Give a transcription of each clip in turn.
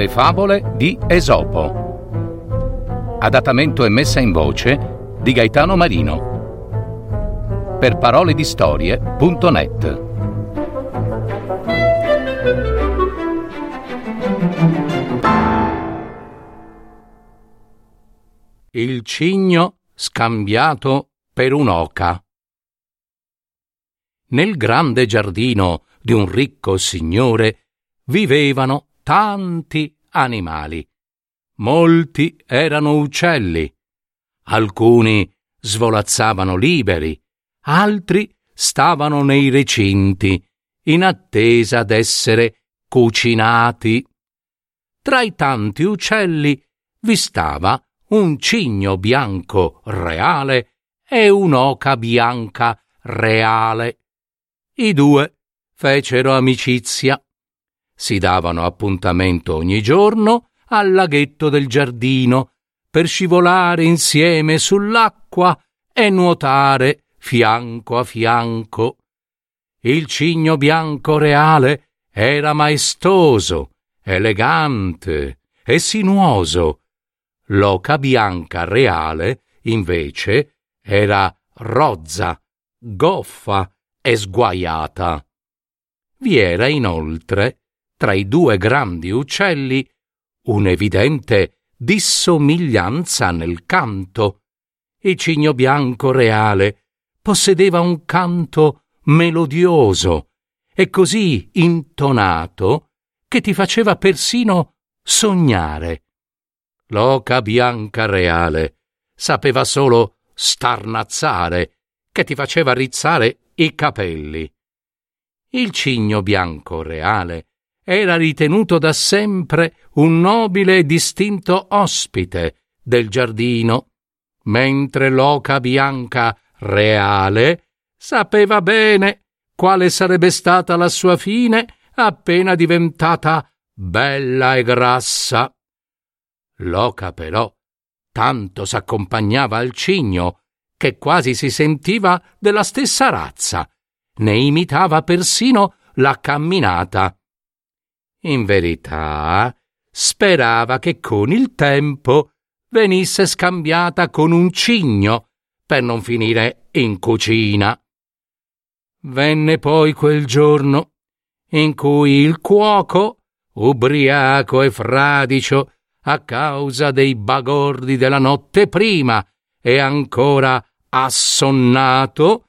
Le favole di Esopo. Adattamento e messa in voce di Gaetano Marino. Per parole di storie.net. Il cigno scambiato per un'oca. Nel grande giardino di un ricco signore vivevano tanti animali. Molti erano uccelli. Alcuni svolazzavano liberi, altri stavano nei recinti, in attesa d'essere cucinati. Tra i tanti uccelli vi stava un cigno bianco reale e un'oca bianca reale. I due fecero amicizia si davano appuntamento ogni giorno al laghetto del giardino per scivolare insieme sull'acqua e nuotare fianco a fianco. Il cigno bianco reale era maestoso, elegante e sinuoso. L'oca bianca reale, invece, era rozza, goffa e sguaiata. Vi era inoltre tra i due grandi uccelli un'evidente dissomiglianza nel canto. Il cigno bianco reale possedeva un canto melodioso e così intonato che ti faceva persino sognare. L'oca bianca reale sapeva solo starnazzare, che ti faceva rizzare i capelli. Il cigno bianco reale era ritenuto da sempre un nobile e distinto ospite del giardino, mentre l'oca bianca reale sapeva bene quale sarebbe stata la sua fine appena diventata bella e grassa. L'oca però tanto s'accompagnava al cigno che quasi si sentiva della stessa razza, ne imitava persino la camminata in verità, sperava che con il tempo venisse scambiata con un cigno per non finire in cucina. Venne poi quel giorno in cui il cuoco, ubriaco e fradicio a causa dei bagordi della notte prima e ancora assonnato,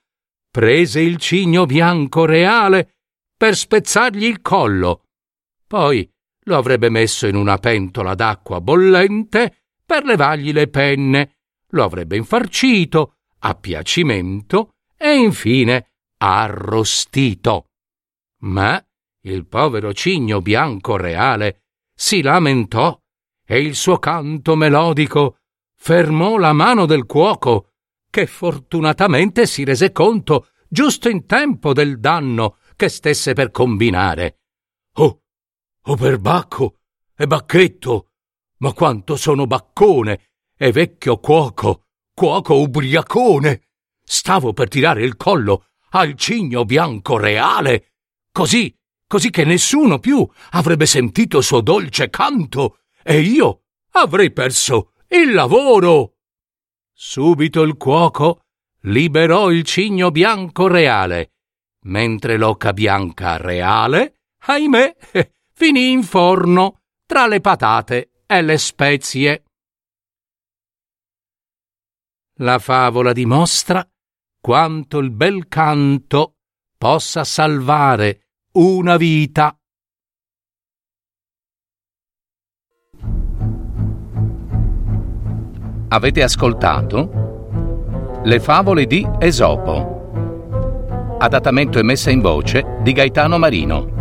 prese il cigno bianco reale per spezzargli il collo poi lo avrebbe messo in una pentola d'acqua bollente per levargli le penne, lo avrebbe infarcito a piacimento e infine arrostito. Ma il povero cigno bianco reale si lamentò e il suo canto melodico fermò la mano del cuoco, che fortunatamente si rese conto giusto in tempo del danno che stesse per combinare. Oh, Oh perbacco e bacchetto! Ma quanto sono baccone e vecchio cuoco, cuoco ubriacone! Stavo per tirare il collo al cigno bianco reale, così, così che nessuno più avrebbe sentito il suo dolce canto e io avrei perso il lavoro. Subito il cuoco liberò il cigno bianco reale, mentre l'oca bianca reale, ahimè, finì in forno tra le patate e le spezie. La favola dimostra quanto il bel canto possa salvare una vita. Avete ascoltato Le favole di Esopo. Adattamento e messa in voce di Gaetano Marino